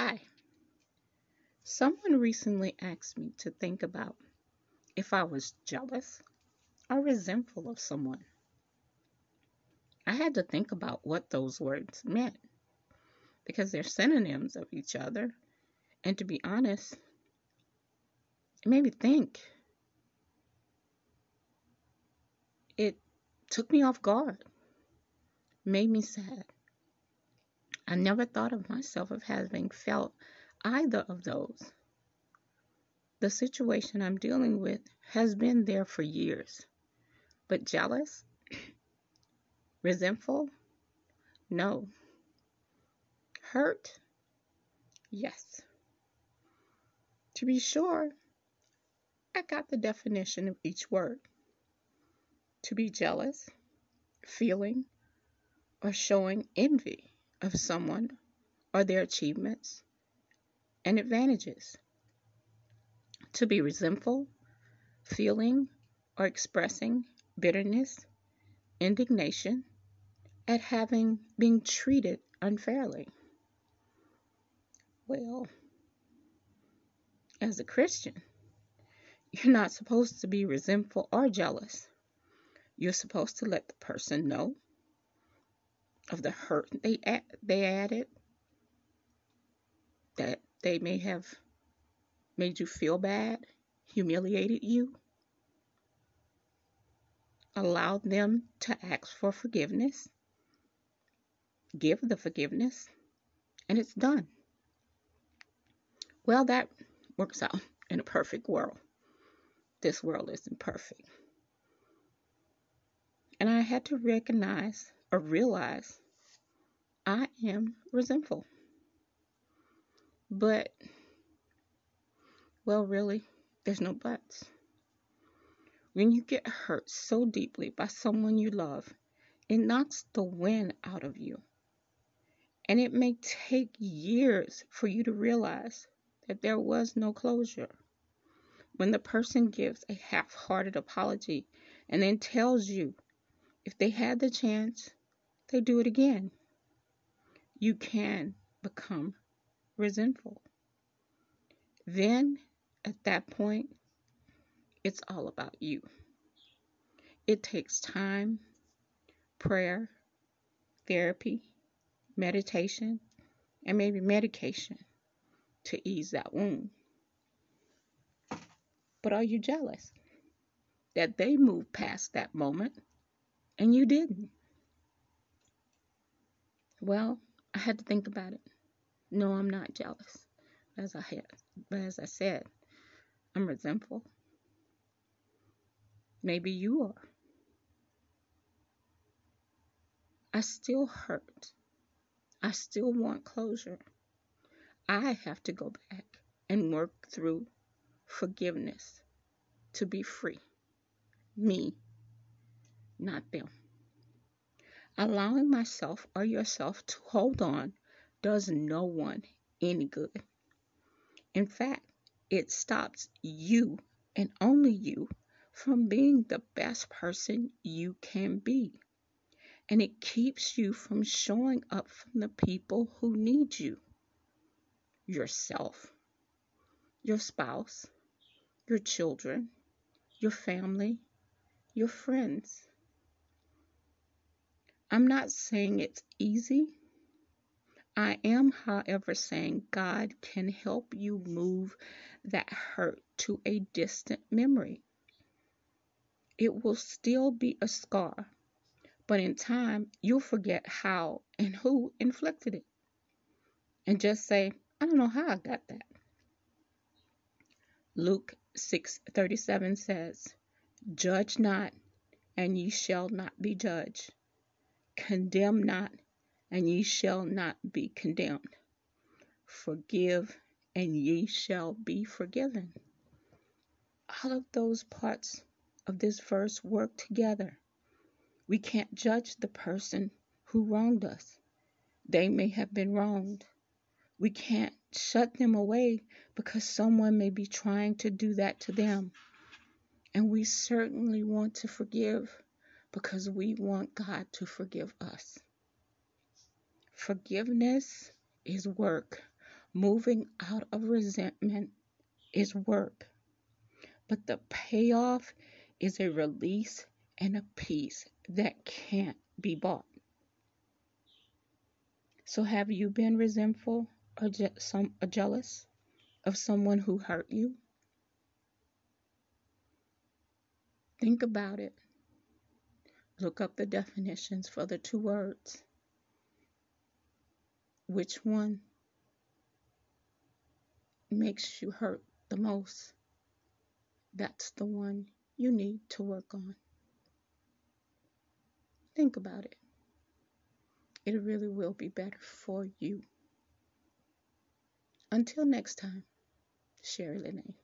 Hi. Someone recently asked me to think about if I was jealous or resentful of someone. I had to think about what those words meant because they're synonyms of each other. And to be honest, it made me think. It took me off guard, made me sad. I never thought of myself of having felt either of those. The situation I'm dealing with has been there for years. But jealous? Resentful? No. Hurt? Yes. To be sure, I got the definition of each word. To be jealous, feeling, or showing envy of someone or their achievements and advantages. To be resentful, feeling or expressing bitterness, indignation at having been treated unfairly. Well, as a Christian, you're not supposed to be resentful or jealous. You're supposed to let the person know of the hurt they they added that they may have made you feel bad, humiliated you, Allow them to ask for forgiveness, give the forgiveness, and it's done. Well, that works out in a perfect world. This world isn't perfect. And I had to recognize or realize I am resentful. But, well, really, there's no buts. When you get hurt so deeply by someone you love, it knocks the wind out of you. And it may take years for you to realize that there was no closure. When the person gives a half hearted apology and then tells you if they had the chance, they do it again. You can become resentful. Then, at that point, it's all about you. It takes time, prayer, therapy, meditation, and maybe medication to ease that wound. But are you jealous that they moved past that moment and you didn't? Well, I had to think about it. No, I'm not jealous. As I had, but as I said, I'm resentful. Maybe you are. I still hurt. I still want closure. I have to go back and work through forgiveness to be free. Me, not them. Allowing myself or yourself to hold on does no one any good. In fact, it stops you and only you from being the best person you can be. And it keeps you from showing up for the people who need you yourself, your spouse, your children, your family, your friends. I'm not saying it's easy. I am, however, saying God can help you move that hurt to a distant memory. It will still be a scar, but in time you'll forget how and who inflicted it. And just say, I don't know how I got that. Luke 6:37 says, "Judge not, and ye shall not be judged." Condemn not, and ye shall not be condemned. Forgive, and ye shall be forgiven. All of those parts of this verse work together. We can't judge the person who wronged us. They may have been wronged. We can't shut them away because someone may be trying to do that to them. And we certainly want to forgive because we want God to forgive us. Forgiveness is work moving out of resentment is work, but the payoff is a release and a peace that can't be bought. So, have you been resentful or, je- some, or jealous of someone who hurt you? Think about it. Look up the definitions for the two words. Which one makes you hurt the most? That's the one you need to work on. Think about it. It really will be better for you. Until next time, Sherry Lene.